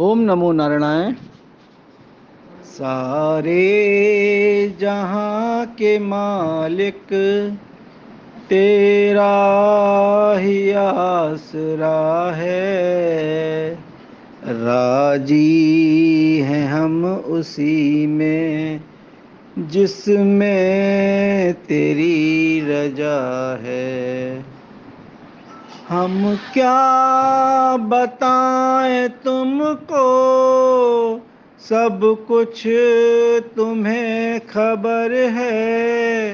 ओम नमो नारायण सारे जहाँ के मालिक, तेरा ही आसरा है। राज़ी हैं हम उसी में, जिसमें तेरी रजा है। हम क्या बताएँ तुमको? सब कुछ तुम्हें खबर है।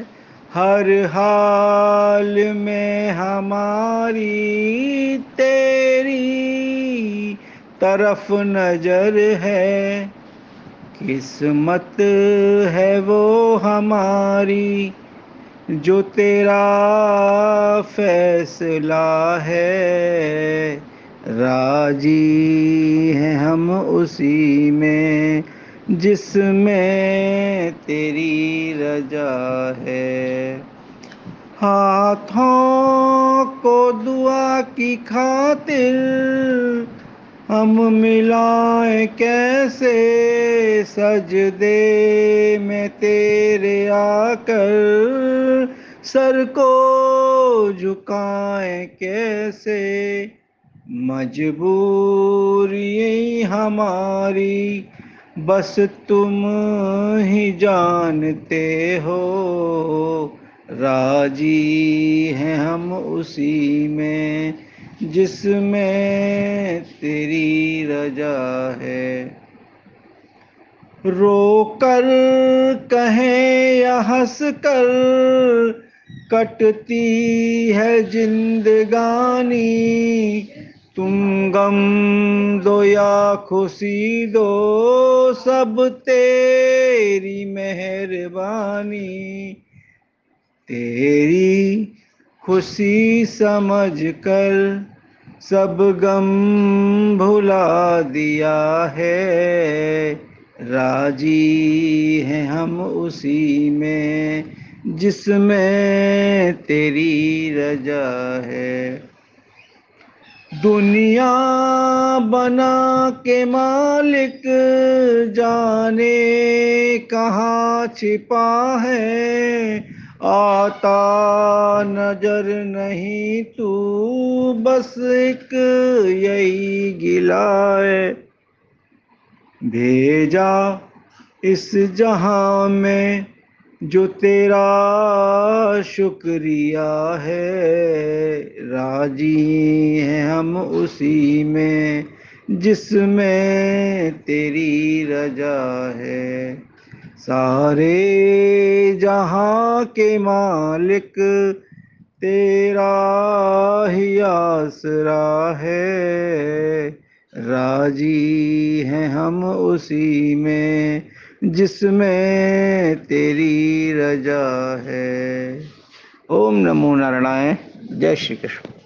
हर हाल में हमारी तेरी तरफ़ नज़र है। किस्मत है वो हमारी। जो तेरा फैसला है, राज़ी हैं हम उसी में, जिसमें तेरी रजा है। हाथों को दुआ की खातिर हम मिलाए कैसे सजदे में तेरे आकर? सर को झुकाए कैसे? मजबूरी हमारी, बस तुम ही जानते हो। राज़ी हैं हम उसी में जिसमें तेरी रजा है। रो कर कहें या हंस कर कटती है जिंदगानी। तुम गम दो या खुशी दो, सब तेरी मेहरबानी। तेरी खुशी समझ कर सब गम भुला दिया है। राज़ी हैं हम उसी में जिसमें तेरी रजा है। दुनिया बना के मालिक जाने कहाँ छिपा है। आता नज़र नहीं तू, बस एक यही गिला है। भेजा इस जहाँ में जो तेरा शुक्रिया है। राज़ी हैं हम उसी में जिसमें तेरी रजा है। सारे जहाँ के मालिक, तेरा ही आसरा है। राज़ी हैं हम उसी में, जिसमें तेरी रजा है। ओम नमो नारायण जय श्री कृष्ण।